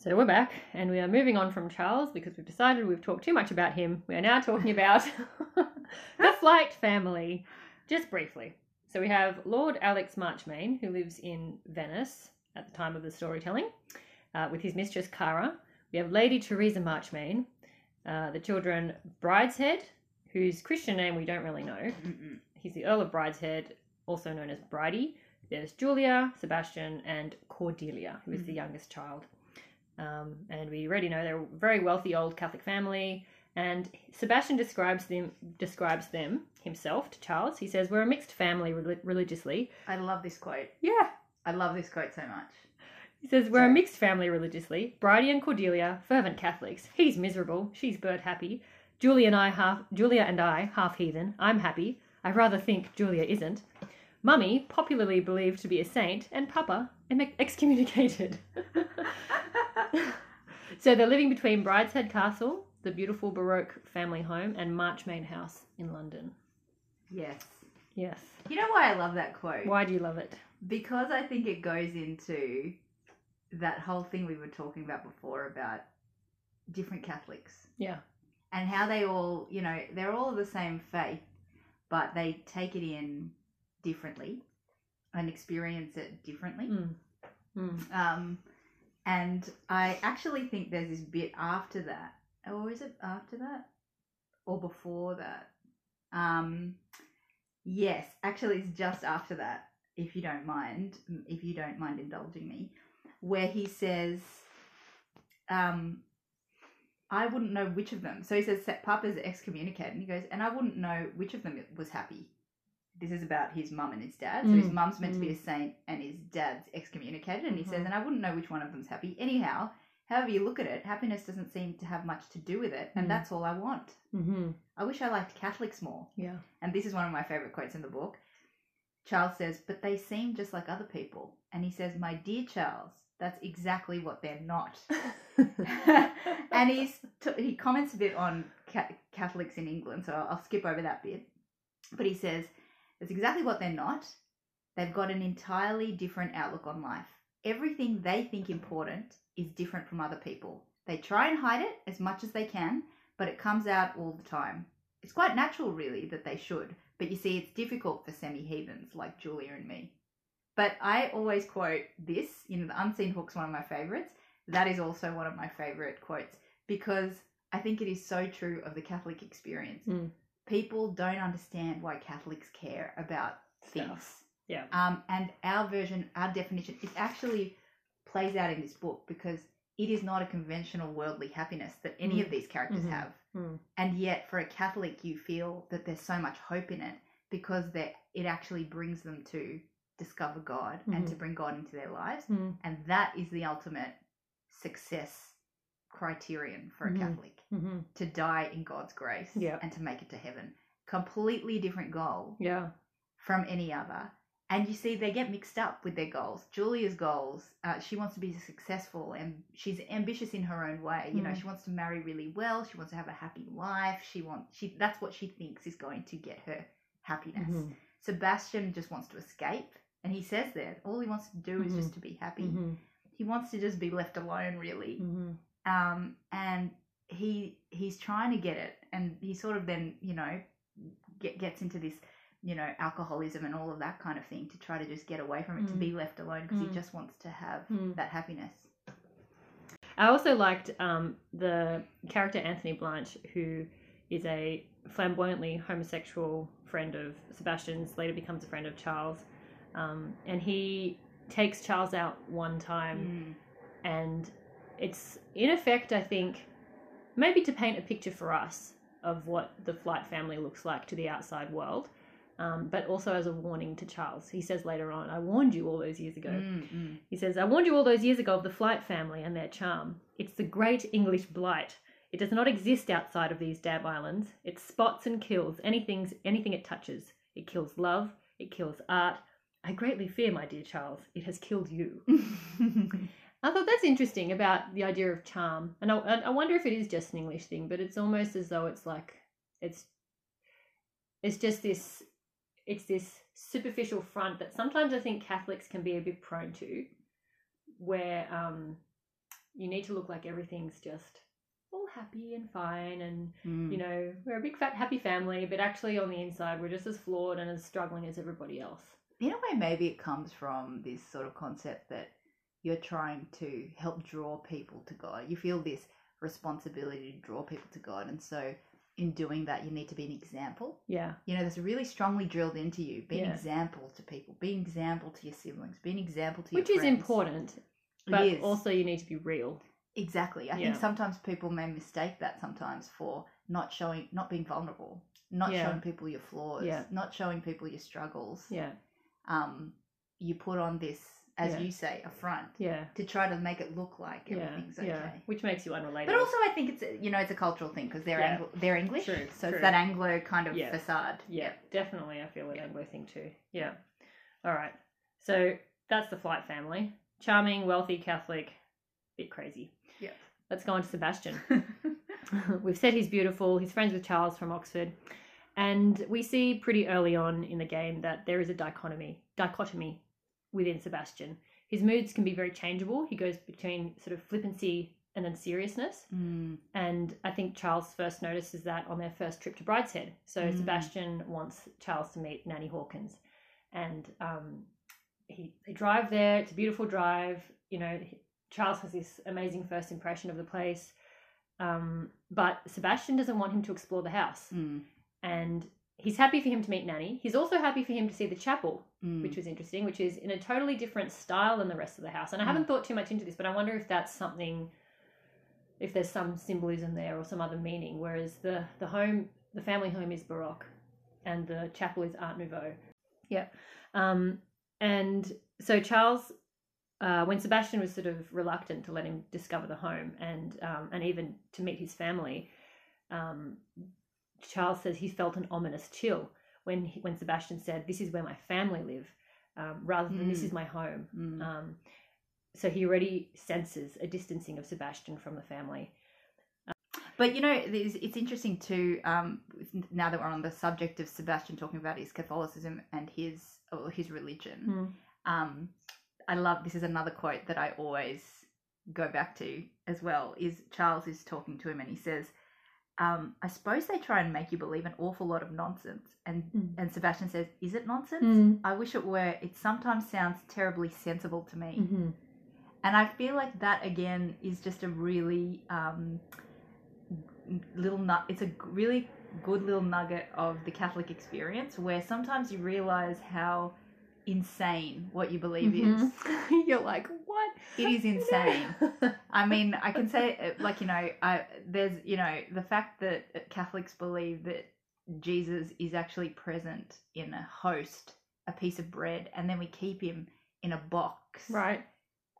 So we're back and we are moving on from Charles because we've decided we've talked too much about him. We are now talking about the Flyte family, just briefly. So we have Lord Alex Marchmain, who lives in Venice at the time of the storytelling, uh, with his mistress Cara. We have Lady Teresa Marchmain, uh, the children Brideshead, whose Christian name we don't really know. Mm-mm. He's the Earl of Brideshead, also known as Bridie. There's Julia, Sebastian, and Cordelia, who is the Mhm. youngest child. Um, and we already know they're a very wealthy old Catholic family. And Sebastian describes them describes them himself to Charles. He says, "We're a mixed family reli- religiously." I love this quote. Yeah, I love this quote so much. he says, "We're a mixed family religiously. Bridie and Cordelia, fervent Catholics. He's miserable. She's bird happy. Julia and I half Julia and I half heathen. I'm happy. I rather think Julia isn't. Mummy, popularly believed to be a saint, and Papa, excommunicated. so they're living between Brideshead Castle, the beautiful Baroque family home, and Marchmain House in London. Yes. Yes. You know why I love that quote? Why do you love it? Because I think it goes into that whole thing we were talking about before about different Catholics Yeah. and how they all, you know, they're all of the same faith, but they take it in differently and experience it differently. Mm. Mm. Um, and I actually think there's this bit after that, or is it after that, or before that? Um, yes, actually, it's just after that. If you don't mind, if you don't mind indulging me, where he says, um, "I wouldn't know which of them." So he says, "Papa's excommunicated," and he goes, "And I wouldn't know which of them was happy." This is about his mum and his dad. So his Mm, mum's meant to be a saint, and his dad's excommunicated. And he says, Mhm. "And I wouldn't know which one of them's happy." Anyhow, however you look at it, happiness doesn't seem to have much to do with it, and Mm. that's all I want. Mm-hmm. I wish I liked Catholics more. Yeah. And this is one of my favorite quotes in the book. Charles says, But they seem just like other people. And he says, My dear Charles, that's exactly what they're not. and he's t- he comments a bit on ca- Catholics in England, so I'll, I'll skip over that bit. But he says, That's exactly what they're not. They've got an entirely different outlook on life. Everything they think important is different from other people. They try and hide it as much as they can, but it comes out all the time. It's quite natural, really, that they should. But you see, it's difficult for semi heathens like Julia and me. But I always quote this, you know, the Unseen Hook's one of my favorites. That is also one of my favorite quotes because I think it is so true of the Catholic experience. Mm. People don't understand why Catholics care about things. Stuff. Yeah. Um, and our version, our definition, it actually plays out in this book because it is not a conventional worldly happiness that any Mm. of these characters Mhm. have. Mm. And yet, for a Catholic, you feel that there's so much hope in it because that it actually brings them to discover God and to bring God into their lives. Mm. And that is the ultimate success criterion for a Mhm. Catholic Mm-hmm. to die in God's grace Yeah. and to make it to heaven. Completely different goal Yeah. from any other. And you see, they get mixed up with their goals. Julia's goals, uh, she wants to be successful and she's ambitious in her own way. You know, Mm. she wants to marry really well. She wants to have a happy life. She wants, she that's what she thinks is going to get her happiness. Mhm. Sebastian just wants to escape, and he says that all he wants to do is just to be happy. Mm-hmm. He wants to just be left alone, really Mm-hmm. Um, and he he's trying to get it, and he sort of then you know get, gets into this you know alcoholism and all of that kind of thing to try to just get away from it, to Mm. be left alone because Mm. he just wants to have Mm. that happiness. I also liked um, the character Anthony Blanche, who is a flamboyantly homosexual friend of Sebastian's, later becomes a friend of Charles. Um, and he takes Charles out one time, and it's in effect, I think, maybe to paint a picture for us of what the Flyte family looks like to the outside world. Um, but also as a warning to Charles. He says later on, I warned you all those years ago. Mm, mm. He says, I warned you all those years ago of the Flyte family and their charm. It's the great English blight. It does not exist outside of these dab islands. It spots and kills anything, anything it touches. It kills love. It kills art. I greatly fear, my dear Charles, it has killed you. I thought that's interesting about the idea of charm, and I, I wonder if it is just an English thing, but it's almost as though it's like it's it's just this it's this superficial front that sometimes I think Catholics can be a bit prone to, where um, you need to look like everything's just all happy and fine and Mm. you know we're a big fat happy family but actually on the inside we're just as flawed and as struggling as everybody else in a way, maybe it comes from this sort of concept that you're trying to help draw people to God. You feel this responsibility to draw people to God, and so in doing that, you need to be an example. yeah You know, that's really strongly drilled into you. Be an example to people. Be an example to your siblings. Be an example to your which is important but is. also you need to be real Exactly. I Yeah. think sometimes people may mistake that sometimes for not showing, not being vulnerable, not Yeah. showing people your flaws, Yeah. not showing people your struggles. yeah Um, you put on this, as Yeah. you say, a front yeah to try to make it look like yeah everything's okay. yeah which makes you unrelated. But also, I think it's a- you know it's a cultural thing because they're Yeah. Anglo- they're English, True, so true. it's that Anglo kind of facade. Yeah, definitely. I feel an Yeah. Anglo thing too. Yeah. All right. So that's the Flyte family. Charming, wealthy, Catholic, bit crazy. Yeah. Let's go on to Sebastian. We've said he's beautiful. He's friends with Charles from Oxford. And we see pretty early on in the game that there is a dichotomy dichotomy within Sebastian. His moods can be very changeable. He goes between sort of flippancy and then seriousness. Mm, And I think Charles first notices that on their first trip to Brideshead. So Mm. Sebastian wants Charles to meet Nanny Hawkins, and um, he they drive there. It's a beautiful drive. You know, he- Charles has this amazing first impression of the place, um, but Sebastian doesn't want him to explore the house, mm, and he's happy for him to meet Nanny. He's also happy for him to see the chapel, mm. which was interesting, which is in a totally different style than the rest of the house. And I haven't thought too much into this, but I wonder if that's something, if there's some symbolism there or some other meaning. Whereas the the home, the family home is Baroque, and the chapel is Art Nouveau. Yeah, um, and so Charles. Uh, when Sebastian was sort of reluctant to let him discover the home and um, and even to meet his family, um, Charles says he felt an ominous chill when he, when Sebastian said, "This is where my family live," um, rather than "This Mm. is my home." Mm. Um, so he already senses a distancing of Sebastian from the family. But you know, it's, it's interesting too. Um, now that we're on the subject of Sebastian talking about his Catholicism and his or his religion, um, I love this is another quote that I always go back to as well. Is Charles is talking to him and he says, um, "I suppose they try and make you believe an awful lot of nonsense." And Mm. and Sebastian says, "Is it nonsense? Mm. I wish it were. It sometimes sounds terribly sensible to me." Mhm. And I feel like that again is just a really um, little nut. It's a really good little nugget of the Catholic experience where sometimes you realize how insane what you believe is. Mhm. You're like, what? It is insane. I mean, I can say uh, like you know, I, there's you know the fact that Catholics believe that Jesus is actually present in a host, a piece of bread, and then we keep him in a box, right.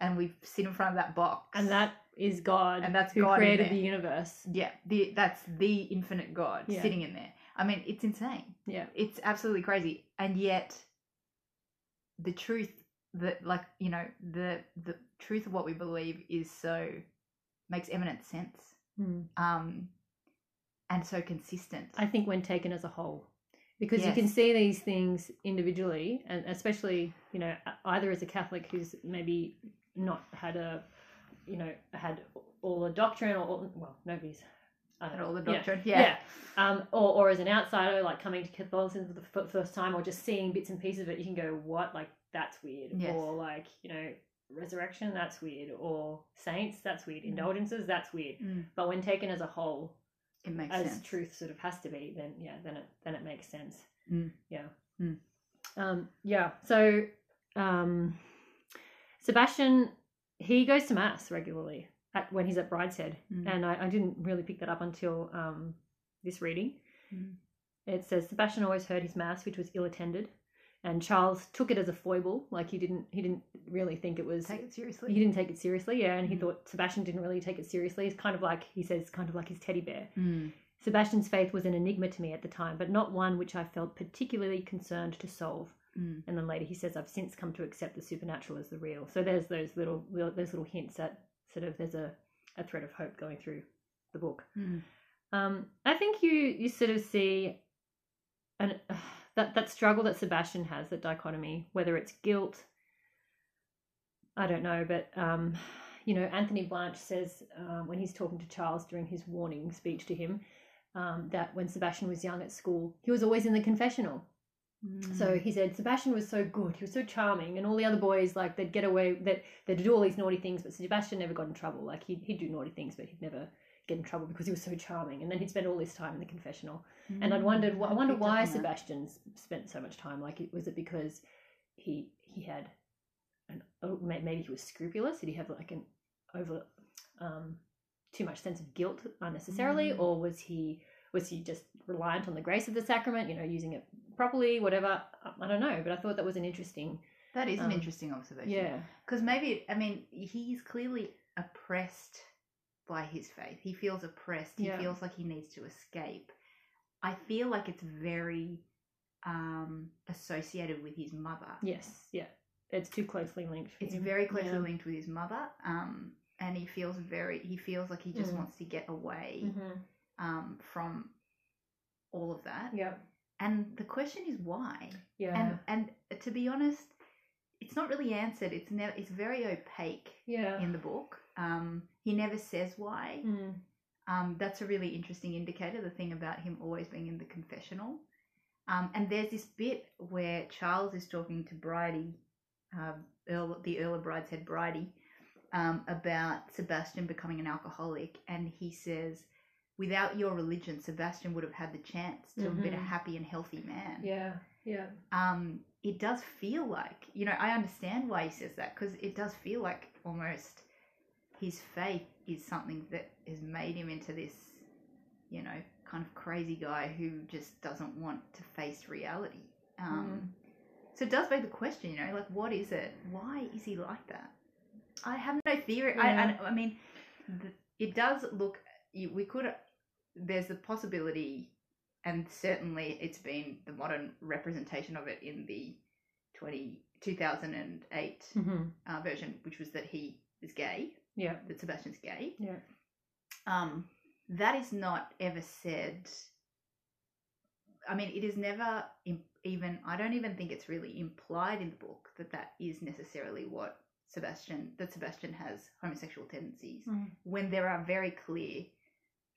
And we sit in front of that box, And that is God. And that's who God created the universe. yeah, the that's the infinite God Yeah. sitting in there. I mean, it's insane. Yeah. It's absolutely crazy, and yet the truth that like you know the the truth of what we believe is so makes eminent sense Mm. um and so consistent. I think when taken as a whole, because you can see these things individually, and especially you know either as a Catholic who's maybe not had a you know had all the doctrine or all, well nobody's I don't and know, all the doctrine yeah, yeah, Um, or, or as an outsider like coming to Catholicism for the first time or just seeing bits and pieces of it you can go what? Like that's weird Yes. or like you know resurrection that's weird or saints that's weird Mm. indulgences that's weird Mm. but when taken as a whole it makes as sense truth sort of has to be, then yeah, then it then it makes sense. Mm. Yeah. Mm. Um, yeah. So um, Sebastian he goes to mass regularly at, when he's at Brideshead, Mm. and I, I didn't really pick that up until um, this reading. Mm. It says Sebastian always heard his mass, which was ill attended, and Charles took it as a foible. Like he didn't he didn't really think it was take it seriously he didn't take it seriously. Yeah, and he Mm. thought Sebastian didn't really take it seriously. It's kind of like he says, kind of like his teddy bear. Mm. Sebastian's faith was an enigma to me at the time, but not one which I felt particularly concerned to solve. Mm. And then later he says, "I've since come to accept the supernatural as the real." So there's those little, little those little hints at sort of there's a, a thread of hope going through the book. Mm. Um, I think you you sort of see an that that struggle that Sebastian has, that dichotomy, whether it's guilt, I don't know, but um, you know, Anthony Blanche says um, when he's talking to Charles during his warning speech to him um, that when Sebastian was young at school, he was always in the confessional. So Mm. he said Sebastian was so good, he was so charming, and all the other boys like they'd get away that they'd do all these naughty things, but Sebastian never got in trouble. Like he'd, he'd do naughty things, but he'd never get in trouble because he was so charming. And then he'd spend all this time in the confessional. And I'd wondered, Mm, I wonder why on. Sebastian spent so much time. Like, was it because he he had, an oh, maybe he was scrupulous? Did he have like an over, um, too much sense of guilt unnecessarily, Mm. or was he was he just reliant on the grace of the sacrament? You know, using it properly, whatever. I, don't know, but I thought that was an interesting. That is an um, interesting observation. Yeah, Because maybe, I mean, he's clearly oppressed by his faith. He feels oppressed. He Yeah. feels like he needs to escape. I feel like it's very um, associated with his mother. yes, yeah. It's too closely linked. for It's him. very closely Yeah. linked with his mother. Um, and he feels very, he feels like he just Mm. wants to get away Mhm. um, from all of that. Yeah, And the question is why? yeah, And and to be honest, it's not really answered. It's never. It's very opaque yeah. in the book. Um, he never says why. Mm. Um, that's a really interesting indicator. The thing about him always being in the confessional. Um, and there's this bit where Charles is talking to Bridie, um, Earl, the Earl of Brideshead Bridie, um, about Sebastian becoming an alcoholic, and he says, "Without your religion, Sebastian would have had the chance to have been a Mhm. happy and healthy man." Yeah, yeah. um, it does feel like you know I understand why he says that because it does feel like almost his faith is something that has made him into this you know kind of crazy guy who just doesn't want to face reality. Um, So it does beg the question, you know, like what is it? Why is he like that? I have no theory. I, Yeah. I, I mean, th- it does look. We could. There's the possibility and certainly it's been the modern representation of it in the 20, 2008 hmm uh, version, which was that he is gay, Yeah, that Sebastian's gay. yeah. Um, that is not ever said. I mean, it is never im- even. I don't even think it's really implied in the book that that is necessarily what Sebastian that Sebastian has homosexual tendencies. Mm. When there are very clear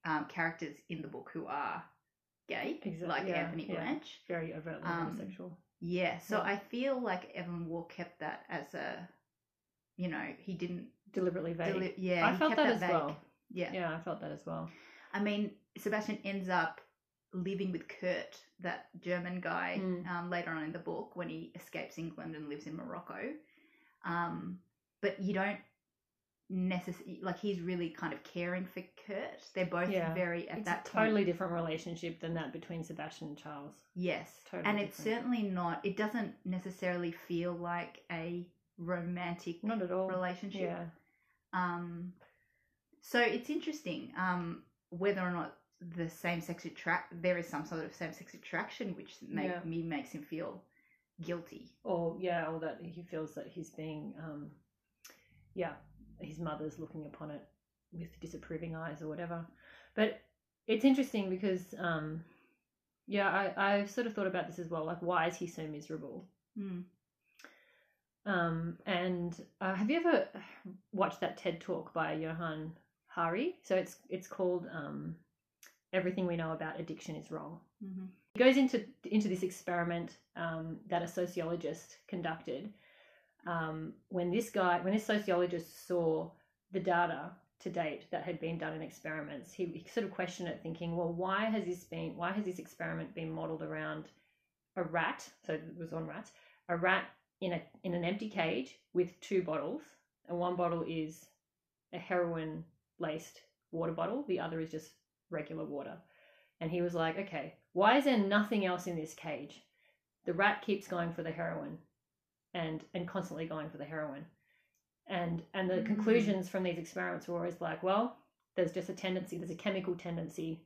um, characters in the book who are gay, Exact- like yeah, Anthony yeah. Blanche. Very overtly Um, homosexual. Yeah, so Yeah. I feel like Evelyn Waugh kept that as a, you know, he didn't. Deliberately vague. Deli- yeah, I felt kept that as vague. well. Yeah. Yeah, I felt that as well. I mean, Sebastian ends up living with Kurt, that German guy, Mm. um, later on in the book when he escapes England and lives in Morocco. Um, but you don't necessarily like he's really kind of caring for Kurt. They're both Yeah. very at it's that a point- totally different relationship than that between Sebastian and Charles. Yes, Totally and it's certainly not. It doesn't necessarily feel like a romantic Not at all. relationship. Yeah. Um, so it's interesting um, whether or not the same sex attract there is some sort of same sex attraction, which make Yeah. me makes him feel guilty. Or yeah, or that he feels that he's being um yeah, his mother's looking upon it with disapproving eyes or whatever. But it's interesting because um yeah, I, I sort of thought about this as well. Like why is he so miserable? Mm. Um, and uh, have you ever watched that TED talk by Johann Hari? So it's it's called um, "Everything We Know About Addiction Is Wrong." hmm He goes into into this experiment um, that a sociologist conducted. Um, when this guy, when this sociologist saw the data to date that had been done in experiments, he, he sort of questioned it, thinking, "Well, why has this been? Why has this experiment been modelled around a rat? So it was on rats. A rat in a in an empty cage with two bottles, and one bottle is a heroin laced water bottle. The other is just regular water." And he was like, "Okay, why is there nothing else in this cage? The rat keeps going for the heroin, and and constantly going for the heroin." And and the Mm. conclusions from these experiments were always like, well, there's just a tendency, there's a chemical tendency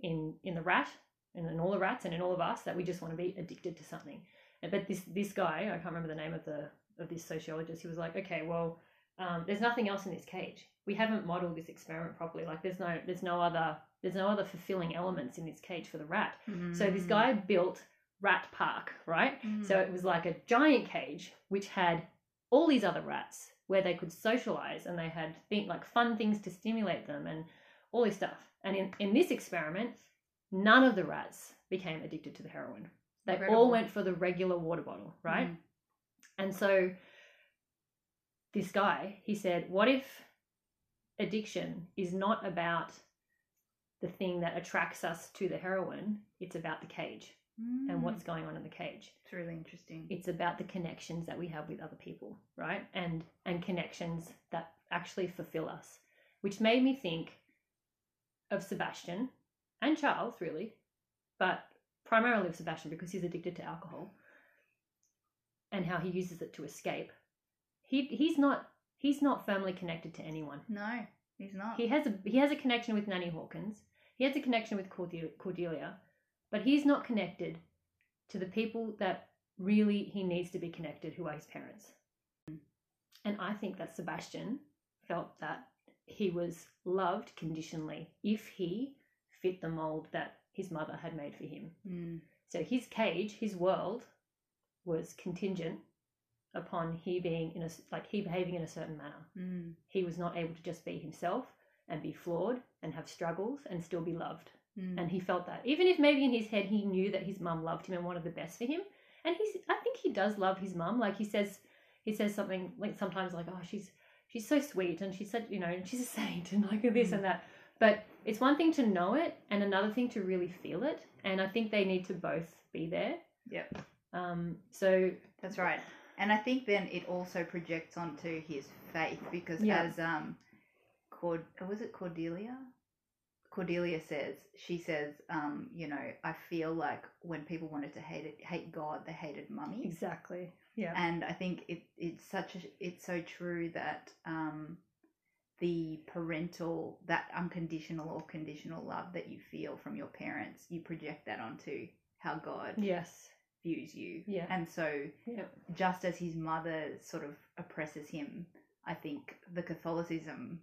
in in the rat and in all the rats and in all of us that we just want to be addicted to something. But this this guy, I can't remember the name of the of this sociologist, he was like, okay, well, um, there's nothing else in this cage. We haven't modeled this experiment properly. Like there's no there's no other there's no other fulfilling elements in this cage for the rat. So this guy built Rat Park, right? Mm. So it was like a giant cage which had all these other rats where they could socialize and they had think like fun things to stimulate them and all this stuff. And in, in this experiment, none of the rats became addicted to the heroin. They all went for the regular water bottle, right? Mm. And so this guy, he said, what if addiction is not about the thing that attracts us to the heroin, it's about the cage and Mm. what's going on in the cage. It's really interesting. It's about the connections that we have with other people, right? And and connections that actually fulfill us, which made me think of Sebastian and Charles, really, but primarily of Sebastian because he's addicted to alcohol and how he uses it to escape. He he's not he's not firmly connected to anyone. No, he's not. He has a he has a connection with Nanny Hawkins. He has a connection with Cordelia, Cordelia, but he's not connected to the people that really he needs to be connected, who are his parents. And I think that Sebastian felt that he was loved conditionally if he fit the mold that his mother had made for him. Mm. So his cage, his world, was contingent upon he being in a like he behaving in a certain manner Mm. he was not able to just be himself and be flawed and have struggles and still be loved. Mm. And he felt that. Even if maybe in his head he knew that his mum loved him and wanted the best for him. And he's I think he does love his mum. Like he says he says something like sometimes like, Oh, she's she's so sweet and she said, you know, she's a saint and like this and that. But it's one thing to know it and another thing to really feel it. And I think they need to both be there. Yep. Um so That's right. And I think then it also projects onto his faith because Yeah. as um Cord was it Cordelia? Cordelia says she says, um, you know, I feel like when people wanted to hate it, hate God, they hated mummy. exactly. Yeah. And I think it it's such a it's so true that um the parental that unconditional or conditional love that you feel from your parents, you project that onto how God yes. views you. Yeah. And so Yeah. just as his mother sort of oppresses him, I think the Catholicism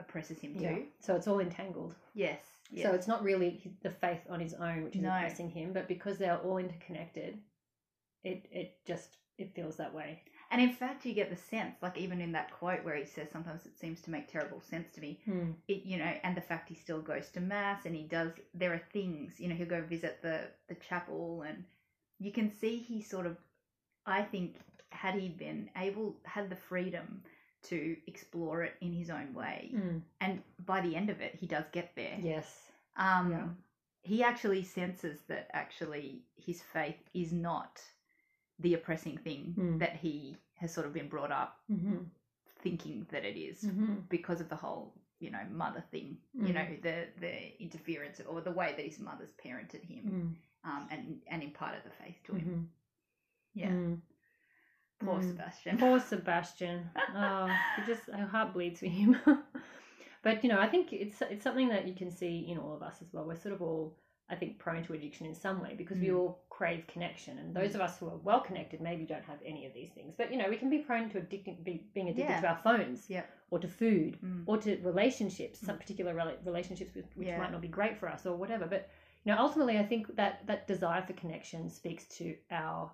oppresses him too. Yeah. So it's all entangled. Yes. yes. So it's not really the faith on his own which is No. oppressing him, but because they're all interconnected, it it just it feels that way. And in fact, you get the sense, like even in that quote where he says, "Sometimes it seems to make terrible sense to me." It, you know, and the fact he still goes to mass and he does. There are things, you know, he'll go visit the the chapel, and you can see he sort of. I think had he been able, had the freedom to explore it in his own way, Mm. and by the end of it, he does get there. Yes. Um, Yeah. He actually senses that actually his faith is not the oppressing thing Mm. that he has sort of been brought up Mm-hmm. thinking that it is Mm-hmm. because of the whole, you know, mother thing. You know, the the interference or the way that his mother's parented him, Mm. um, and and imparted the faith to him. Mm-hmm. Yeah, Mm. poor Mm. Sebastian. Poor Sebastian. Oh, it just our heart bleeds for him. but you know, I think it's it's something that you can see in all of us as well. We're sort of all, I think, prone to addiction in some way because we Mm. all crave connection. And those of us who are well connected maybe don't have any of these things. But you know, we can be prone to addicting, be, being addicted Yeah. to our phones, or to food, Mm. or to relationships, some particular rela- relationships which, which Yeah. might not be great for us or whatever. But you know, ultimately, I think that that desire for connection speaks to our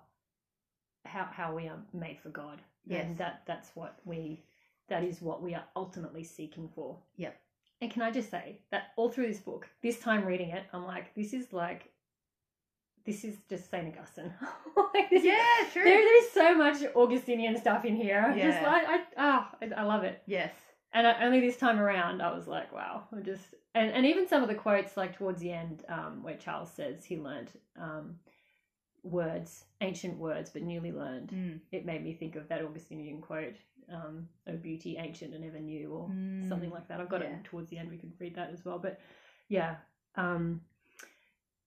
how how we are made for God. Yes. and that that's what we that is what we are ultimately seeking for. Yep. And can I just say that all through this book, this time reading it, I'm like, this is like, this is just Saint Augustine. like Yeah, true. There, there's so much Augustinian stuff in here. I Just Yeah. like I ah, I, I love it. yes. And I, only this time around, I was like, wow, I just and and even some of the quotes, like towards the end, um, where Charles says he learned um, words, ancient words, but newly learned. Mm. It made me think of that Augustinian quote, um, "O beauty ancient and ever new," or Mm. something like that. I've got Yeah. it towards the end. We could read that as well. But yeah, um,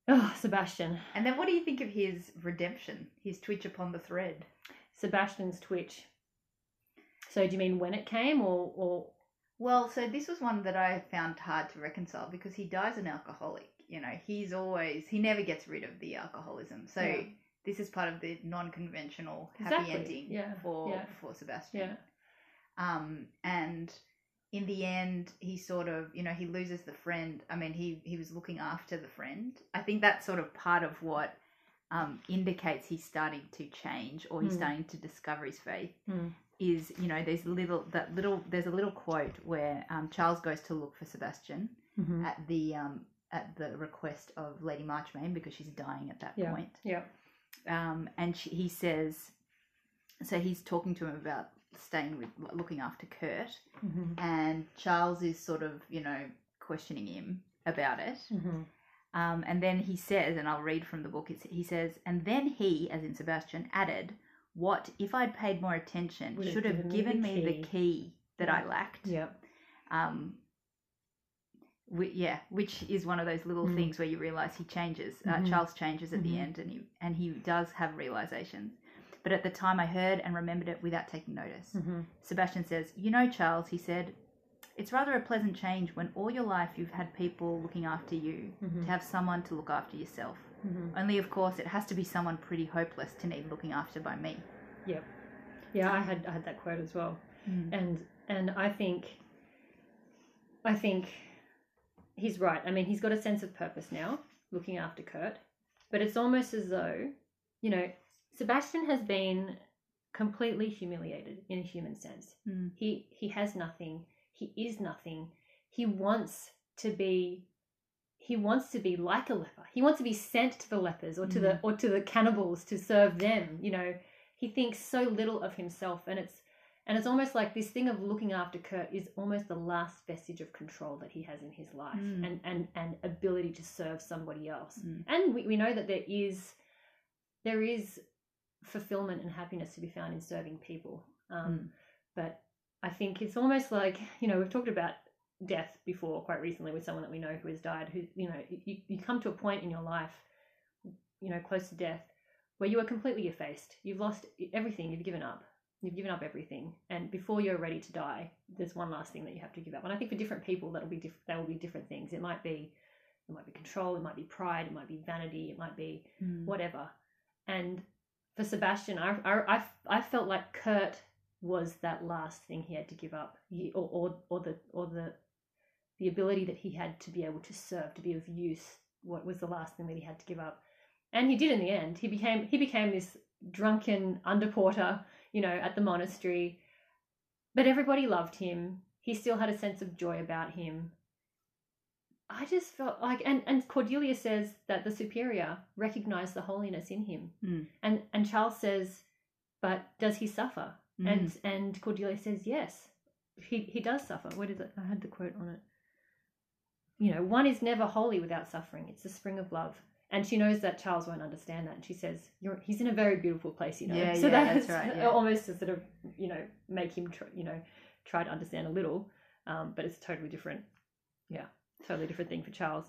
oh, Sebastian, And then, what do you think of his redemption? His twitch upon the thread. Sebastian's twitch. So do you mean when it came, or or Well, so this was one that I found hard to reconcile because he dies an alcoholic. You know, he's always he never gets rid of the alcoholism. So Yeah. this is part of the non-conventional happy Exactly, ending yeah, for yeah. for Sebastian. yeah, Um, and in the end, he sort of, you know, he loses the friend. I mean, he he was looking after the friend. I think that's sort of part of what um, indicates he's starting to change or he's Mm. starting to discover his faith. Mm. is you know there's little that little there's a little quote where um, Charles goes to look for Sebastian Mhm. at the um, at the request of Lady Marchmain because she's dying at that Yeah. point. Yeah. Um, and she, he says, so he's talking to him about staying with looking after Kurt, Mhm. and Charles is sort of you know questioning him about it. Mhm. Um, and then he says, and I'll read from the book, it's, he says, and then he, as in Sebastian, added, What if I'd paid more attention? Would should have given me the key that I lacked. Yeah. Um, whi- yeah, which is one of those little Mm. things where you realize he changes. Uh, Charles changes at Mhm. the end, and he and he does have realizations. But at the time, I heard and remembered it without taking notice. Mhm. Sebastian says, You know, Charles, he said, it's rather a pleasant change when all your life you've had people looking after you Mhm. to have someone to look after yourself. Mhm. Only, of course, it has to be someone pretty hopeless to need looking after by me. Yep. Yeah, I had I had that quote as well. Mm. and and I think I think he's right. I mean, he's got a sense of purpose now, looking after Kurt, but it's almost as though, you know, Sebastian has been completely humiliated in a human sense. Mm. He he has nothing. He is nothing. He wants to be he wants to be like a leper. He wants to be sent to the lepers or to the or to the cannibals to serve them, you know. He thinks so little of himself and it's and it's almost like this thing of looking after Kurt is almost the last vestige of control that he has in his life Mm. and, and, and ability to serve somebody else. Mm. And we, we know that there is there is fulfillment and happiness to be found in serving people. Um, Mm. But I think it's almost like, you know, we've talked about death before quite recently with someone that we know who has died, who, you know, you, you come to a point in your life, you know, close to death, where you are completely effaced. You've lost everything, you've given up. You've given up everything, and before you're ready to die, there's one last thing that you have to give up. And I think for different people, that'll be diff- that will be different things. It might be, it might be control, it might be pride, it might be vanity, it might be Mm. whatever. And for Sebastian, I, I, I, felt like Kurt was that last thing he had to give up, He- or, or, or the, or the, the ability that he had to be able to serve, to be of use. What was the last thing that he had to give up? And he did in the end. He became, he became this drunken underporter, you know, at the monastery. But everybody loved him. He still had a sense of joy about him. I just felt like, and, and Cordelia says that the superior recognized the holiness in him, Mm. and and Charles says, but does he suffer? Mm. And and Cordelia says yes, he he does suffer. What is it? I had the quote on it. You know, one is never holy without suffering. It's the spring of love, and she knows that Charles won't understand that. And she says, "You're he's in a very beautiful place, you know." Yeah, so yeah, that's, that's right, yeah. almost to sort of you know make him tr- you know try to understand a little, um, but it's totally different. Yeah, totally different thing for Charles.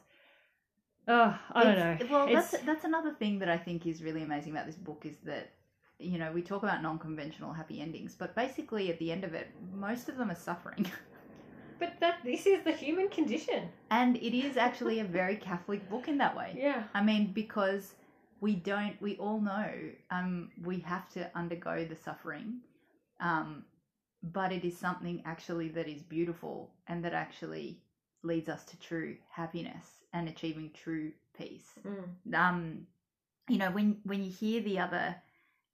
Oh, I don't know. Well, It's- that's that's another thing that I think is really amazing about this book is that you know we talk about non-conventional happy endings, but basically at the end of it, most of them are suffering, but that this is the human condition. and it is actually a very Catholic book in that way. Yeah. I mean, because we don't, we all know um, we have to undergo the suffering, um, but it is something actually that is beautiful and that actually leads us to true happiness and achieving true peace. Mm. Um, you know, when when you hear the other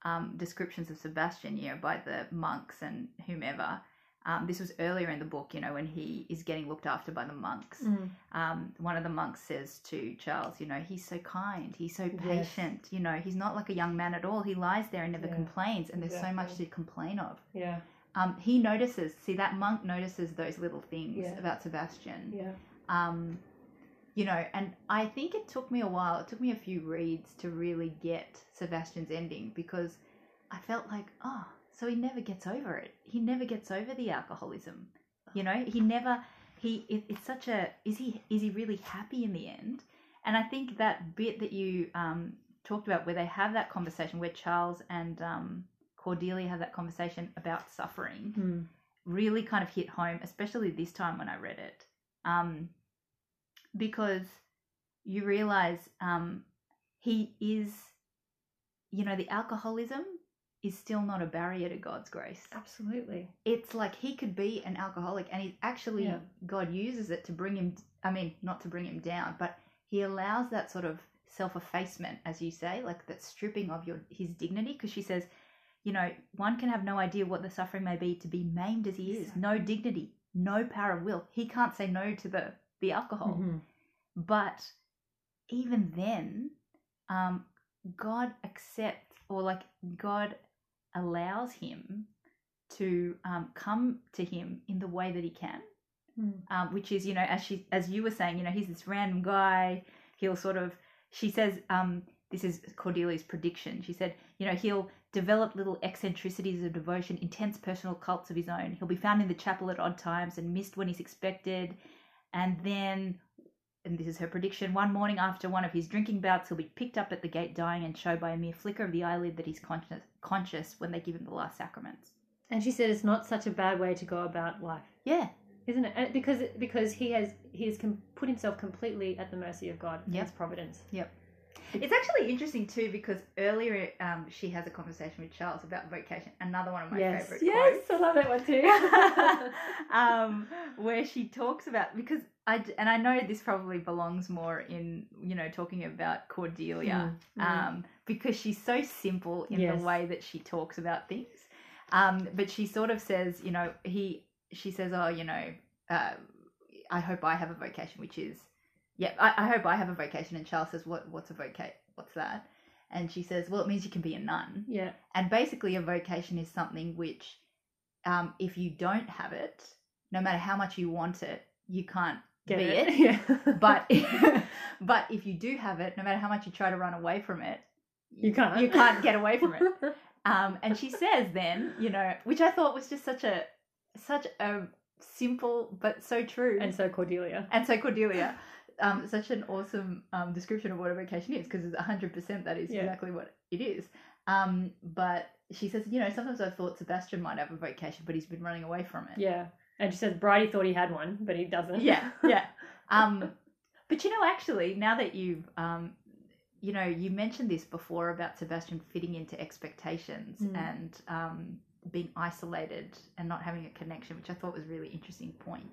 um, descriptions of Sebastian, you know, by the monks and whomever. Um, this was earlier in the book, you know, when he is getting looked after by the monks Mm. um, one of the monks says to Charles, you know, he's so kind, he's so Yes. patient, you know, he's not like a young man at all. He lies there and never Yeah, complains, and there's so much to complain of. Yeah. Um, he notices, see, that monk notices those little things Yeah. about Sebastian. Yeah. Um, you know, and I think it took me a while, it took me a few reads to really get Sebastian's ending because I felt like, oh, so he never gets over it. He never gets over the alcoholism. You know, he never he it, it's such a is he is he really happy in the end? And I think that bit that you um talked about where they have that conversation where Charles and um Cordelia have that conversation about suffering Mm. really kind of hit home, especially this time when I read it. Um, because you realize um, he is, you know, the alcoholism is still not a barrier to God's grace. Absolutely. It's like he could be an alcoholic and he actually, Yeah. God uses it to bring him, I mean, not to bring him down, but he allows that sort of self effacement, as you say, like that stripping of your his dignity. Because she says, you know, one can have no idea what the suffering may be to be maimed as he is, no dignity, no power of will. He can't say no to the the alcohol. Mhm. But even then, um, God accepts or like God allows him to um, come to him in the way that he can, Mm. um, which is you know as she as you were saying, you know he's this random guy. He'll sort of she says um, this is Cordelia's prediction. She said you know he'll develop little eccentricities of devotion, intense personal cults of his own. He'll be found in the chapel at odd times and missed when he's expected, and then and this is her prediction, one morning after one of his drinking bouts, he'll be picked up at the gate dying and show by a mere flicker of the eyelid that he's conscious, conscious when they give him the last sacraments. And she said it's not such a bad way to go about life, Yeah, isn't it? And Because because he has he has com- put himself completely at the mercy of God, Yep. His providence. It's actually interesting too because earlier um, she has a conversation with Charles about vocation. Another one of my yes, favorite yes, quotes. I love that one too. um, where she talks about because I and I know this probably belongs more in you know talking about Cordelia Mm, mm. um, because she's so simple in Yes. the way that she talks about things. Um, but she sort of says, you know, he she says, oh, you know, uh, I hope I have a vocation, which is, yeah, I, I hope I have a vocation. And Charles says, what what's a vocation? What's that? And she says, well, it means you can be a nun. yeah, And basically, a vocation is something which, um, if you don't have it, no matter how much you want it, you can't get be it. it. Yeah, But but if you do have it, no matter how much you try to run away from it, You can't. You can't get away from it. Um, and she says then, you know, which I thought was just such a such a simple but so true. and so Cordelia. And so Cordelia, um, such an awesome um, description of what a vacation is because it's hundred percent that is Yeah. exactly what it is. Um, but she says, you know, sometimes I thought Sebastian might have a vacation, but he's been running away from it. Yeah, and she says Bridie thought he had one, but he doesn't. yeah, yeah. Um, but you know, actually, now that you've, um, you know, you mentioned this before about Sebastian fitting into expectations Mm. and um, being isolated and not having a connection, which I thought was a really interesting point.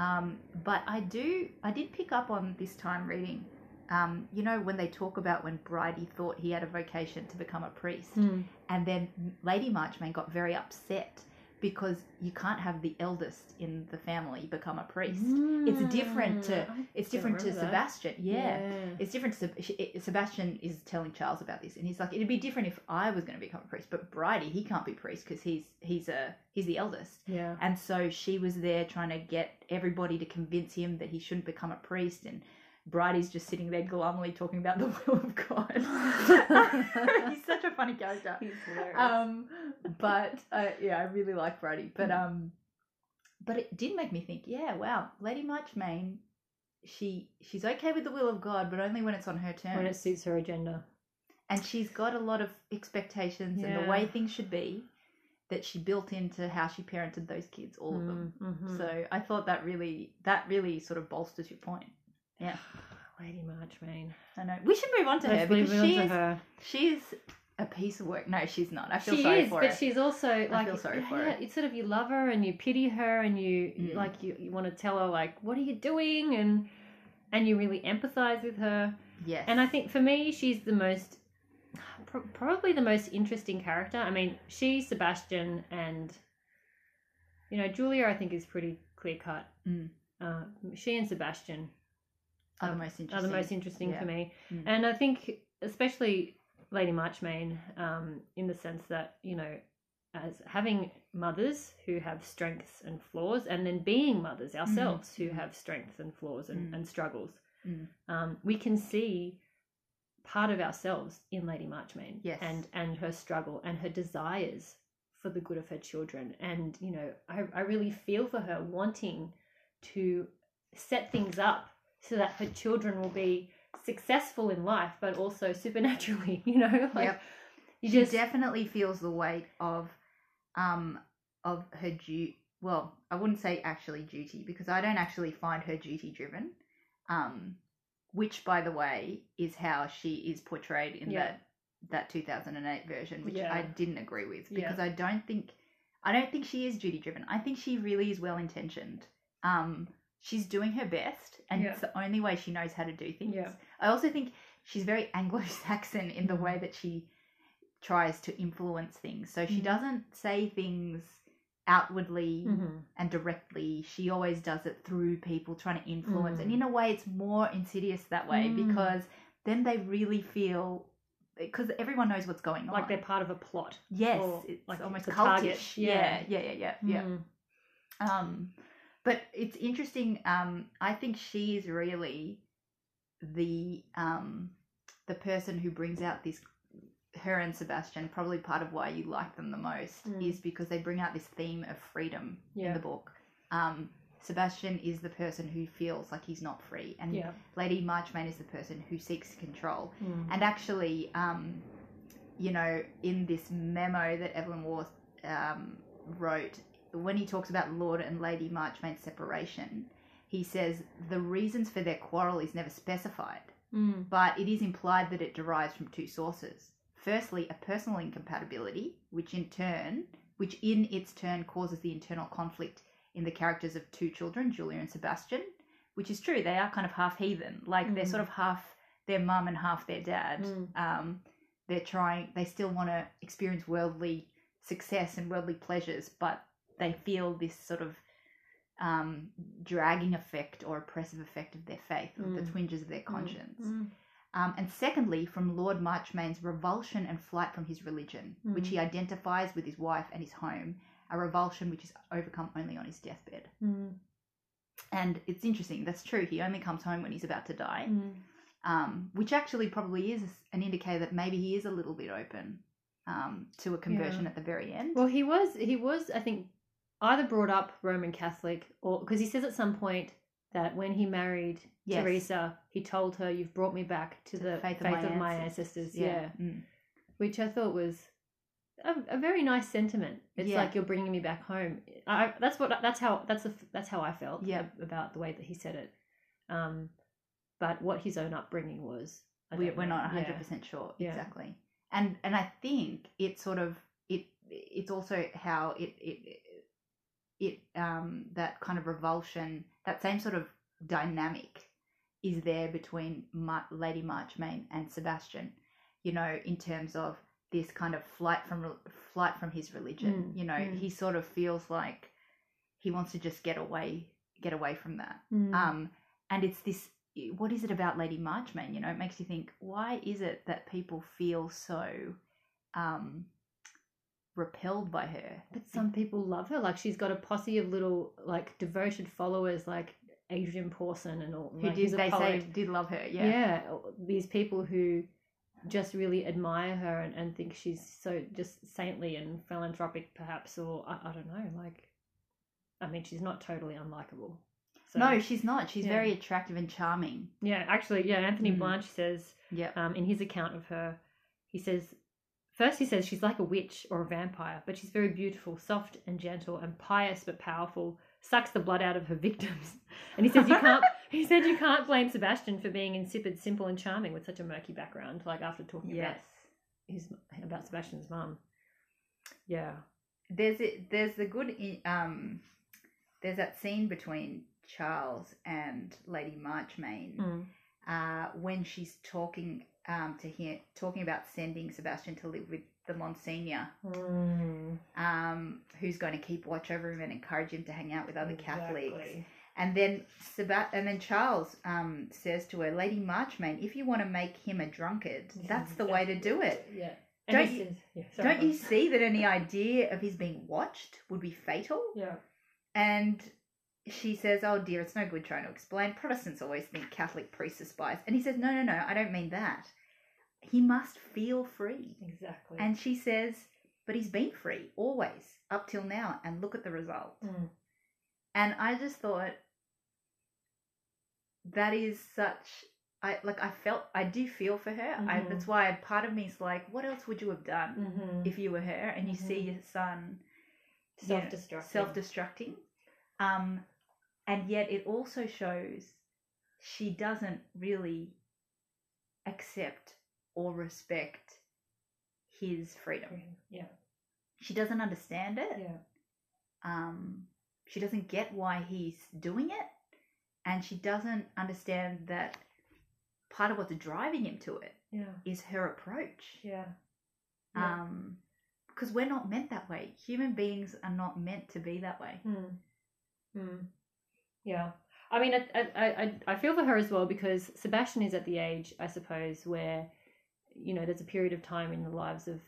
Um, but I do, I did pick up on this time reading. Um, you know, when they talk about when Bridie thought he had a vocation to become a priest, Mm. and then Lady Marchmain got very upset because you can't have the eldest in the family become a priest. It's different to- Mm, It's different to. Sebastian. Yeah. It's different. To, Sebastian is telling Charles about this, and he's like, "It'd be different if I was going to become a priest, but Bridie, he can't be priest because he's he's a he's the eldest." Yeah. And so she was there trying to get everybody to convince him that he shouldn't become a priest, and Bridie's just sitting there glumly talking about the will of God. he's such a funny character. He's hilarious. Um, but uh, yeah, I really like Bridie. But um, but it did make me think. Yeah, wow, Lady Marchmain, she she's okay with the will of God, but only when it's on her terms. when it suits her agenda. and she's got a lot of expectations and the way things should be that she built into how she parented those kids, all of them. Mhm. So I thought that really that really sort of bolsters your point. Yeah, Lady Marchmain. I know. We should move on to her Let's because move on she to is her. she is a piece of work. No, she's not. I feel sorry for her. she sorry is, for but her. she's also like I feel sorry for yeah, her. It's sort of you love her and you pity her and you Mm. like you, you want to tell her like what are you doing and and you really empathize with her. Yes. And I think for me, she's the most, pro- probably the most interesting character. I mean, she, Sebastian, and you know Julia. I think is pretty clear cut. Mm. Uh, she and Sebastian are the um, most interesting. are the most interesting Yeah. for me, Mm. and I think especially Lady Marchmain, um, in the sense that you know, as having mothers who have strengths and flaws, and then being mothers ourselves who Mm. have strengths and flaws and, Mm. and struggles Mm. um, we can see part of ourselves in Lady Marchmain Yes. and and her struggle and her desires for the good of her children and you know I, I really feel for her wanting to set things up so that her children will be successful in life but also supernaturally you know like Yep. you she just definitely feels the weight of um of her duty well i wouldn't say actually duty because i don't actually find her duty driven um which by the way is how she is portrayed in Yeah. that that 2008 version which Yeah. i didn't agree with Yeah. because i don't think i don't think she is duty driven i think she really is well intentioned um she's doing her best and Yeah. it's the only way she knows how to do things Yeah. i also think she's very anglo-saxon in the way that she tries to influence things. So she Mhm. doesn't say things outwardly Mhm. and directly. She always does it through people trying to influence. And Mm. in a way, it's more insidious that way Mm. because then they really feel because everyone knows what's going on. Like they're part of a plot. yes, it's like, almost cultish. target. Yeah, Yeah. yeah, yeah, yeah, yeah. Mm. Um, but it's interesting. Um, I think she is really the um the person who brings out this. Her and Sebastian, probably part of why you like them the most, Mm. is because they bring out this theme of freedom in the book. Um, Sebastian is the person who feels like he's not free, and Yeah. Lady Marchmain is the person who seeks control. Mm. And actually, um, you know, in this memo that Evelyn Waugh um, wrote, when he talks about Lord and Lady Marchmain's separation, he says the reasons for their quarrel is never specified, Mm. but it is implied that it derives from two sources. Firstly, a personal incompatibility, which in turn, which in its turn causes the internal conflict in the characters of two children, Julia and Sebastian, which is true. They are kind of half heathen, like they're Mm. sort of half their mum and half their dad. Mm. Um, they're trying. They still want to experience worldly success and worldly pleasures, but they feel this sort of um, dragging effect or oppressive effect of their faith, or the Mm. twinges of their conscience. Mm. Um, and secondly, from Lord Marchmain's revulsion and flight from his religion, which Mm. he identifies with his wife and his home, a revulsion which is overcome only on his deathbed. Mm. And it's interesting, that's true. He only comes home when he's about to die, Mm. um, which actually probably is an indicator that maybe he is a little bit open um, to a conversion Yeah. at the very end. Well, he was he was I think either brought up Roman Catholic or because he says at some point that when he married Yes. Teresa, he told her, "You've brought me back to, the faith, of, my, ancestors." Yeah, Mm. which I thought was a, a very nice sentiment. It's Yeah. like you're bringing me back home. I, that's what that's how that's the, that's how I felt. Yeah. about the way that he said it. Um, but what his own upbringing was, I we, know. not Yeah. 100% sure Yeah. exactly and and i think it sort of it it's also how it it it um that kind of revulsion that same sort of dynamic is there between Mar- lady marchmain and sebastian you know in terms of this kind of flight from re- flight from his religion Mm, you know mm. he sort of feels like he wants to just get away get away from that Mm. um, and it's this what is it about Lady Marchmain? You know, it makes you think, why is it that people feel so um, repelled by her? But some people love her. Like she's got a posse of little like devoted followers, like Adrian Porson and all. Who like, did they say did love her? Yeah. Yeah. these people who just really admire her and, and think she's so just saintly and philanthropic, perhaps, or I, I don't know. Like, I mean, she's not totally unlikable. So, no, she's not. She's Yeah. very attractive and charming. yeah, actually, yeah. Anthony Mhm. Blanche says Yeah. um, in his account of her, he says, first he says she's like a witch or a vampire, but she's very beautiful, soft and gentle, and pious but powerful. Sucks the blood out of her victims. And he says you can't. he said you can't blame Sebastian for being insipid, simple, and charming with such a murky background. Like after talking Yes. about his about Sebastian's mum. Yeah. There's it. There's the good. Um, there's that scene between Charles and Lady Marchmain. Mm. uh, when she's talking um, to hear talking about sending Sebastian to live with the Monsignor, Mm. um, who's going to keep watch over him and encourage him to hang out with other Catholics. And then Seba- and then Charles um, says to her, Lady Marchmain, if you want to make him a drunkard, that's the way to do it. Yeah. Don't you- says- yeah, sorry, Don't you see that any idea of his being watched would be fatal? Yeah. And she says, Oh dear, it's no good trying to explain. Protestants always think Catholic priests are spies. And he says, No, no, no, I don't mean that. He must feel free. Exactly. And she says, But he's been free, always, up till now, and look at the result. Mm. And I just thought, that is such. I like. I felt. I do feel for her. I, Mhm. that's why part of me is like, what else would you have done Mhm. if you were her and you see Mhm. your son self-destructing. self-destructing um and yet it also shows she doesn't really accept or respect his freedom Yeah. she doesn't understand it Yeah. um she doesn't get why he's doing it and she doesn't understand that part of what's driving him to it Yeah. is her approach Yeah. Yeah. Um, because we're not meant that way. Human beings are not meant to be that way. Mm. Mm. Yeah. I mean, I, I, I, I feel for her as well because Sebastian is at the age, I suppose, where, you know, there's a period of time in the lives of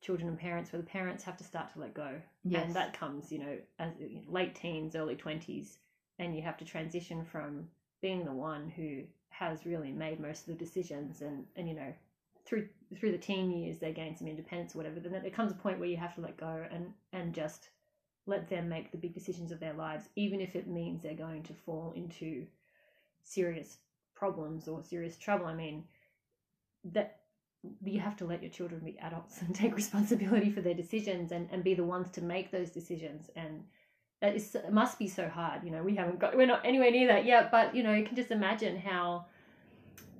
children and parents where the parents have to start to let go. Yes. And that comes, you know, as late teens, early 20s, and you have to transition from being the one who has really made most of the decisions and, and you know, through through the teen years they gain some independence or whatever, then there comes a point where you have to let go and, and just let them make the big decisions of their lives, even if it means they're going to fall into serious problems or serious trouble. I mean, that you have to let your children be adults and take responsibility for their decisions and, and be the ones to make those decisions. And that is it must be so hard. You know, we haven't got we're not anywhere near that yet, but you know, you can just imagine how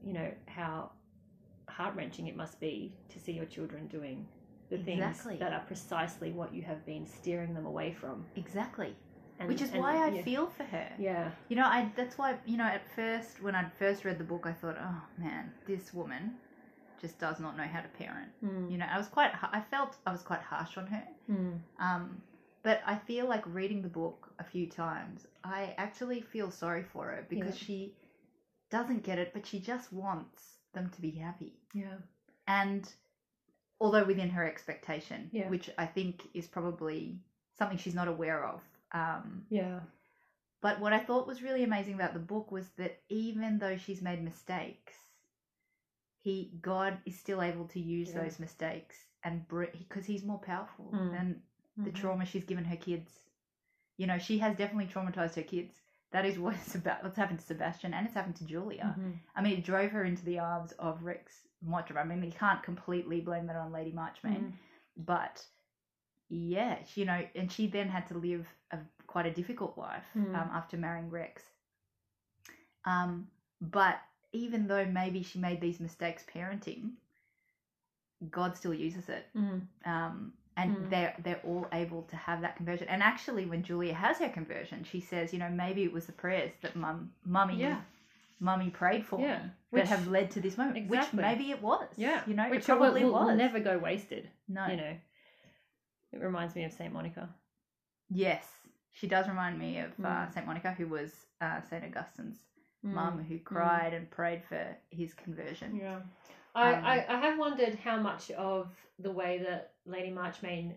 you know how heart wrenching it must be to see your children doing the Exactly. things that are precisely what you have been steering them away from. Exactly. And, Which is and- why I yeah. feel for her. Yeah. You know, I that's why you know at first when I first read the book, I thought, oh man, this woman just does not know how to parent. Mm. You know, I was quite I felt I was quite harsh on her. Mm. Um, but I feel like reading the book a few times, I actually feel sorry for her because Yeah. she doesn't get it, but she just wants them to be happy. Yeah. And although within her expectation, Yeah. which I think is probably something she's not aware of. Um, Yeah. but what I thought was really amazing about the book was that even though she's made mistakes, he God is still able to use Yeah. those mistakes and because he's more powerful Mm. than the Mhm. trauma she's given her kids. You know, she has definitely traumatized her kids. That is what it's about. What's happened to Sebastian and it's happened to Julia. Mhm. I mean, it drove her into the arms of Rex Mottram. I mean, you can't completely blame that on Lady Marchmain, Mhm. but yeah, she- you know, and she then had to live a quite a difficult life Mm. um, after marrying Rex. Um, but even though maybe she made these mistakes parenting, God still uses it. Mm. Um, and Mm. they're they're all able to have that conversion. And actually, when Julia has her conversion, she says, you know, maybe it was the prayers that mum, mummy, Yeah. mummy prayed for Yeah. me Which- that have led to this moment. Exactly. Which maybe it was. Yeah. you know, Which it probably will, will was. never go wasted. no. You know. It reminds me of Saint Monica. Yes, she does remind me of uh, Mm. Saint Monica, who was uh, Saint Augustine's Mm. mum, who cried and prayed for his conversion. Yeah. I, Um, I, I have wondered how much of the way that Lady Marchmain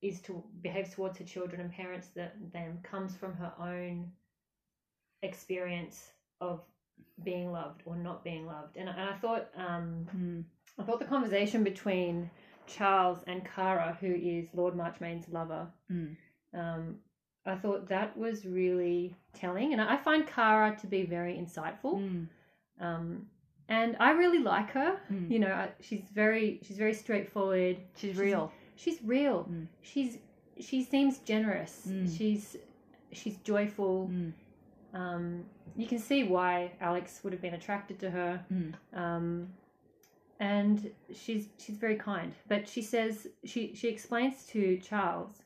is to behaves towards her children and parents that them comes from her own experience of being loved or not being loved. And, and I thought um, Mm. I thought the conversation between Charles and Cara, who is Lord Marchmain's lover, Mm. um, I thought that was really telling. And I find Cara to be very insightful. Mm. Um, and I really like her. Mm. You know, I, she's very she's very straightforward. She's real. She's real. Mm. She's she seems generous. Mm. She's she's joyful. Mm. Um, you can see why Alex would have been attracted to her. Mm. Um, and she's she's very kind. But she says she she explains to Charles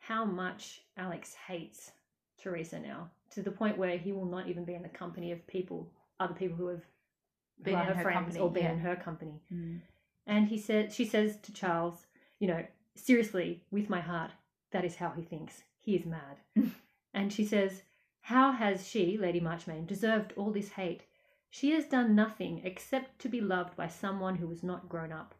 how much Alex hates Teresa now to the point where he will not even be in the company of people, other people who have who Been her her friends company, or been yeah. in her company. Mm. And he said, she says to Charles, you know, seriously, with my heart, that is how he thinks. He is mad. and she says, how has she, Lady Marchmain, deserved all this hate? She has done nothing except to be loved by someone who was not grown up.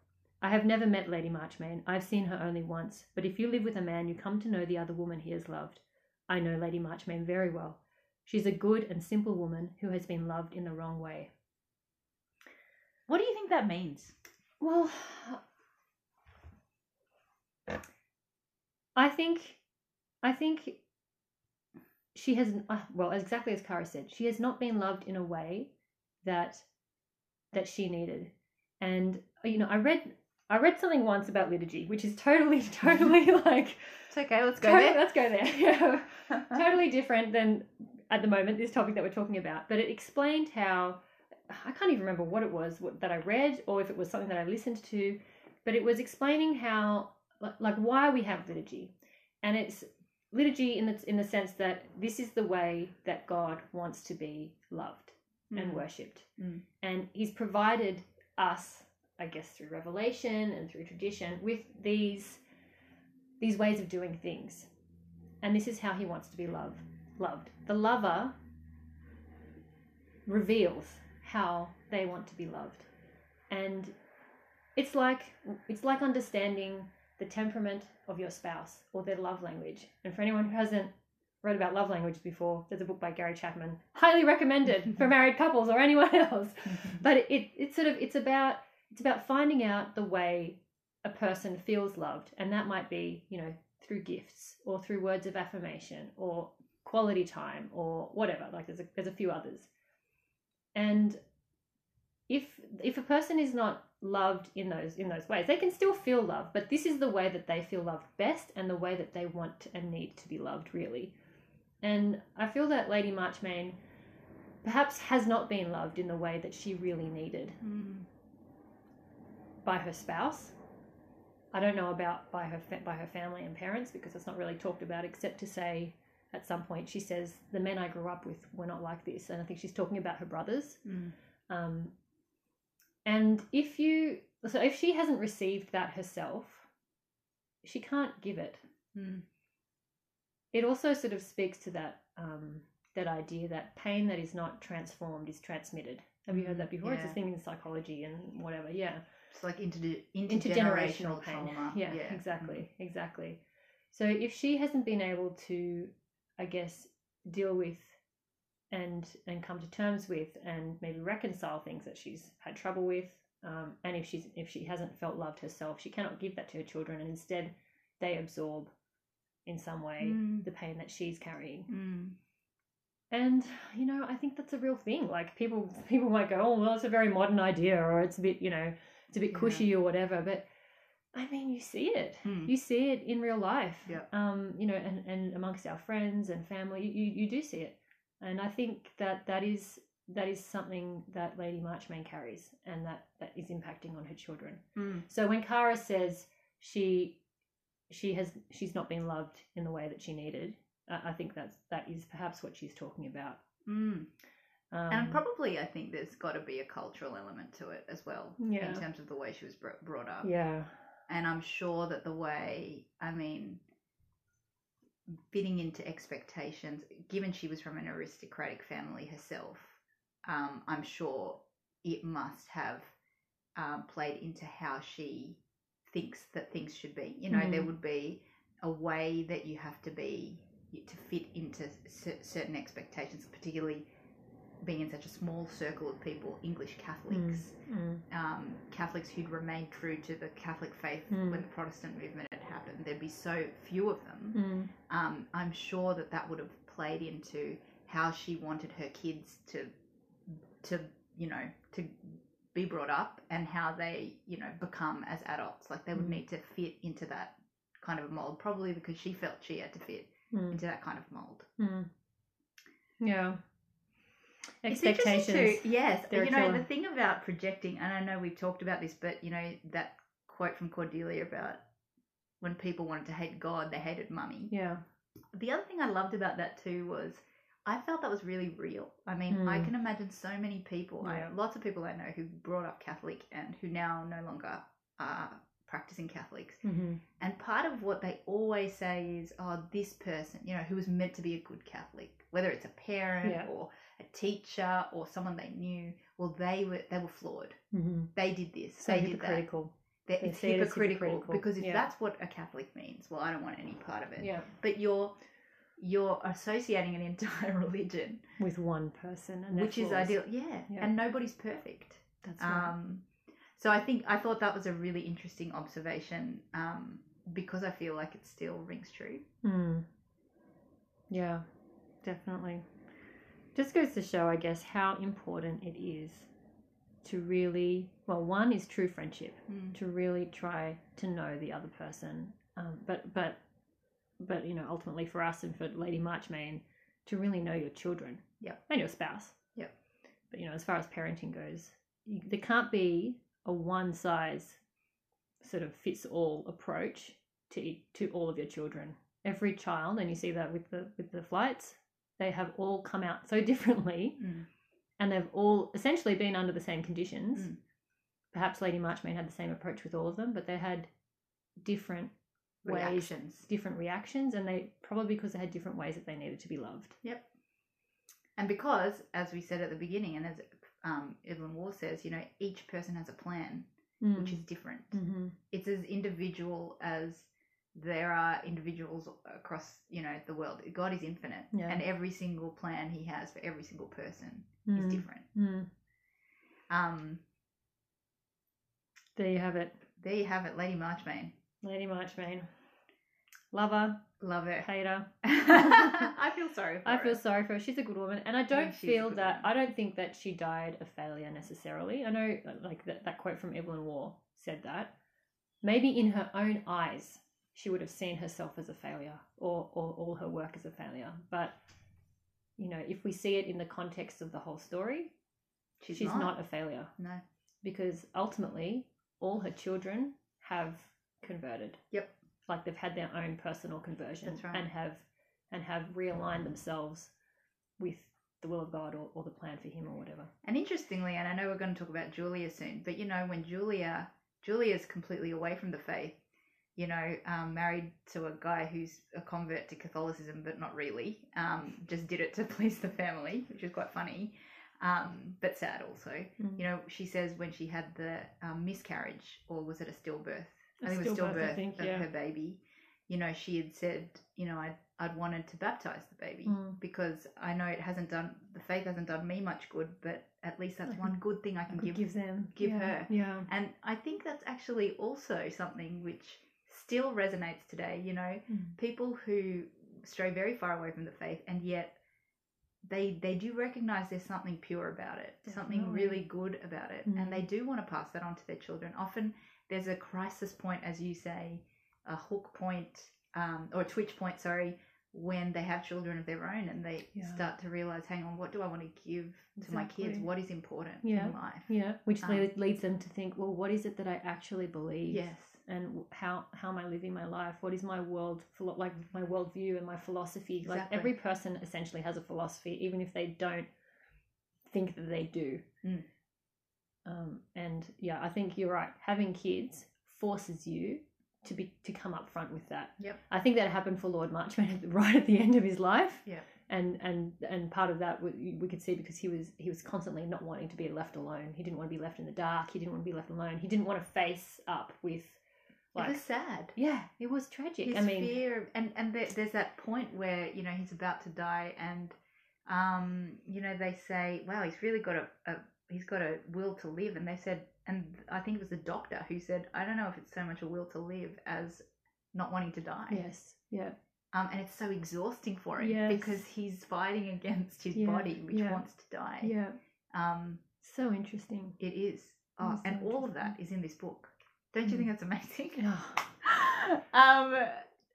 I have never met Lady Marchmain. I've seen her only once. But if you live with a man, you come to know the other woman he has loved. I know Lady Marchmain very well. She's a good and simple woman who has been loved in the wrong way. What do you think that means? Well, I think, I think she has well exactly as Cara said. She has not been loved in a way that that she needed, and you know I read I read something once about liturgy, which is totally totally like It's okay. Let's go totally, there. let's go there. Yeah totally different than at the moment this topic that we're talking about but it explained how i can't even remember what it was what, that i read or if it was something that i listened to but it was explaining how like, like why we have liturgy and it's liturgy in the, in the sense that this is the way that god wants to be loved and Mm. worshipped Mm. and he's provided us I guess through revelation and through tradition with these these ways of doing things. And this is how he wants to be loved. Loved. The lover reveals how they want to be loved. And it's like it's like understanding the temperament of your spouse or their love language. And for anyone who hasn't read about love language before, there's a book by Gary Chapman, highly recommended for married couples or anyone else. But it, it's sort of it's about it's about finding out the way a person feels loved, and that might be you know through gifts or through words of affirmation or quality time or whatever. Like there's a, there's a few others, and if if a person is not loved in those in those ways they can still feel love but this is the way that they feel loved best and the way that they want and need to be loved really and i feel that lady marchmain perhaps has not been loved in the way that she really needed Mm. By her spouse i don't know about by her fa- by her family and parents because it's not really talked about except to say at some point she says the men i grew up with were not like this and i think she's talking about her brothers Mm. um, and if you, so if she hasn't received that herself, she can't give it. Mm. It also sort of speaks to that um, that idea that pain that is not transformed is transmitted. Have you heard that before? It's a thing in psychology and whatever. Yeah, It's like inter- intergenerational intergenerational pain. trauma. Yeah, exactly, exactly. So if she hasn't been able to, I guess, deal with and and come to terms with and maybe reconcile things that she's had trouble with, um, and if she's if she hasn't felt loved herself, she cannot give that to her children, and instead they absorb in some way Mm. the pain that she's carrying. Mm. And you know, I think that's a real thing. Like people people might go, "Oh, well, it's a very modern idea," or it's a bit, you know, it's a bit Yeah. cushy or whatever. But I mean, you see it. Mm. You see it in real life. Yeah. Um, you know, and, and amongst our friends and family, you, you do see it. And I think that that is that is something that Lady Marchmain carries, and that that is impacting on her children. Mm. So when Cara says she she has she's not been loved in the way that she needed, I I think that's that is perhaps what she's talking about. Mm. Um, and probably, I think there's got to be a cultural element to it as well, Yeah. in terms of the way she was br- brought up. yeah, And I'm sure that the way, I mean, fitting into expectations, given she was from an aristocratic family herself, um, I'm sure it must have um, played into how she thinks that things should be. You know, there Mm. would be a way that you have to be to fit into cer- certain expectations, particularly being in such a small circle of people, English Catholics Mm. um, Catholics who'd remained true to the Catholic faith Mm. when the Protestant movement had happened. There'd be so few of them. Mm. Um, I'm sure that that would have played into how she wanted her kids to, to you know, to be brought up and how they, you know, become as adults. Like they would Mm. need to fit into that kind of mold, probably because she felt she had to fit Mm. into that kind of mold. Mm. Yeah. Expectations. too. Yes, They're you know killer. the thing about projecting, and I know we've talked about this, but you know that quote from Cordelia about when people wanted to hate God, they hated mummy. Yeah. The other thing I loved about that too was I felt that was really real. I mean, I Mm. can imagine so many people, I, lots of people I know who brought up Catholic and who now no longer are practicing Catholics. Mm-hmm. And part of what they always say is, oh, this person, you know, who was meant to be a good Catholic, whether it's a parent Yeah. or a teacher or someone they knew, well, they were they were flawed. Mm-hmm. They did this. So they did that. They're- They It's see it as hypocritical, hypocritical. because if Yeah. that's what a Catholic means, well, I don't want any part of it. Yeah. But you're you're associating an entire religion, With one person, and which is ideal. Yeah. Yeah. and nobody's perfect. That's right. Um, so I think I thought that was a really interesting observation um, because I feel like it still rings true. Mm. Yeah, definitely. Just goes to show, I guess, how important it is to really, well, one is true friendship, to really try to know the other person. Um, but, but, but, you know, ultimately for us and for Lady Marchmain, to really know your children. Yep. And your spouse. Yep. But, you know, as far as parenting goes, you, there can't be a one size sort of fits all approach to to all of your children. Every child, and you see that with the with the Flytes, they have all come out so differently, Mm. and they've all essentially been under the same conditions, Mm. perhaps Lady Marchmain had the same approach with all of them, but they had different ways, Reactions. different reactions, and they probably because they had different ways that they needed to be loved. Yep. And because, as we said at the beginning, and as um, Evelyn Waugh says, you know, each person has a plan, which is different. mm-hmm. It's as individual as there are individuals across, you know, the world. God is infinite, Yeah. and every single plan He has for every single person Mm. is different. Mm. Um, There you have it, there you have it, Lady Marchmain. Lady Marchmain. Lover, Love her. hater. I feel sorry for I her. feel sorry for her. She's a good woman, and I don't a feel that. woman. I don't think that she died a failure necessarily. I know, like that, that quote from Evelyn Waugh said that. Maybe in her own eyes, she would have seen herself as a failure, or or all her work as a failure. But you know, if we see it in the context of the whole story, She's, she's, not. not a failure No. because ultimately, all her children have converted. Yep. Like they've had their own personal conversion right. and have and have realigned themselves with the will of God or, or the plan for him or whatever. And interestingly, and I know we're going to talk about Julia soon, but you know, when Julia Julia's completely away from the faith, you know, um, married to a guy who's a convert to Catholicism, but not really, um, just did it to please the family, which is quite funny, um, but sad also. Mm. You know, she says when she had the um, miscarriage, or was it a stillbirth? A I think it was stillbirth, I stillbirth think, of yeah. her baby. You know, she had said, you know, I'd, I'd wanted to baptize the baby Mm. because I know it hasn't done, the faith hasn't done me much good, but at least that's one good thing I I can could give. give them. give yeah, her. Yeah. And I think that's actually also something which still resonates today. You know, Mm. people who stray very far away from the faith and yet they they do recognize there's something pure about it something really good about it Mm. and they do want to pass that on to their children often there's a crisis point as you say a hook point um, or a twitch point sorry when they have children of their own and they Yeah. start to realize hang on what do i want to give to my kids what is important Yeah. in life Yeah, which Um, leads them to think, well, what is it that I actually believe? yes and how how am I living my life? What is my world like my worldview and my philosophy? Like every person essentially has a philosophy, even if they don't think that they do. Mm. Um, and yeah, I think you're right. Having kids forces you to be to come up front with that. Yep. I think that happened for Lord Marchmain right at the end of his life. Yeah. And and and part of that we, we could see because he was he was constantly not wanting to be left alone. He didn't want to be left in the dark. He didn't want to be left alone. He didn't want to face up with like it was sad yeah, it was tragic. his I mean, fear and and there, there's that point where you know he's about to die and um you know they say wow he's really got a, a he's got a will to live and they said and i think it was the doctor who said i don't know if it's so much a will to live as not wanting to die yes, yeah, um and it's so exhausting for him Yes. because he's fighting against his Yeah, body which yeah. wants to die yeah. um So interesting. it is oh, so and all of that is in this book don't you Mm. think that's amazing um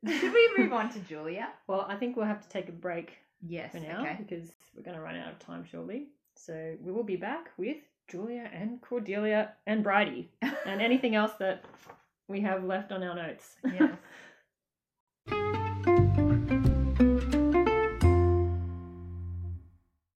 should we move on to julia Well, I think we'll have to take a break yes for now okay because we're going to run out of time shortly. So we will be back with Julia and Cordelia and Bridey and anything else that we have left on our notes. yes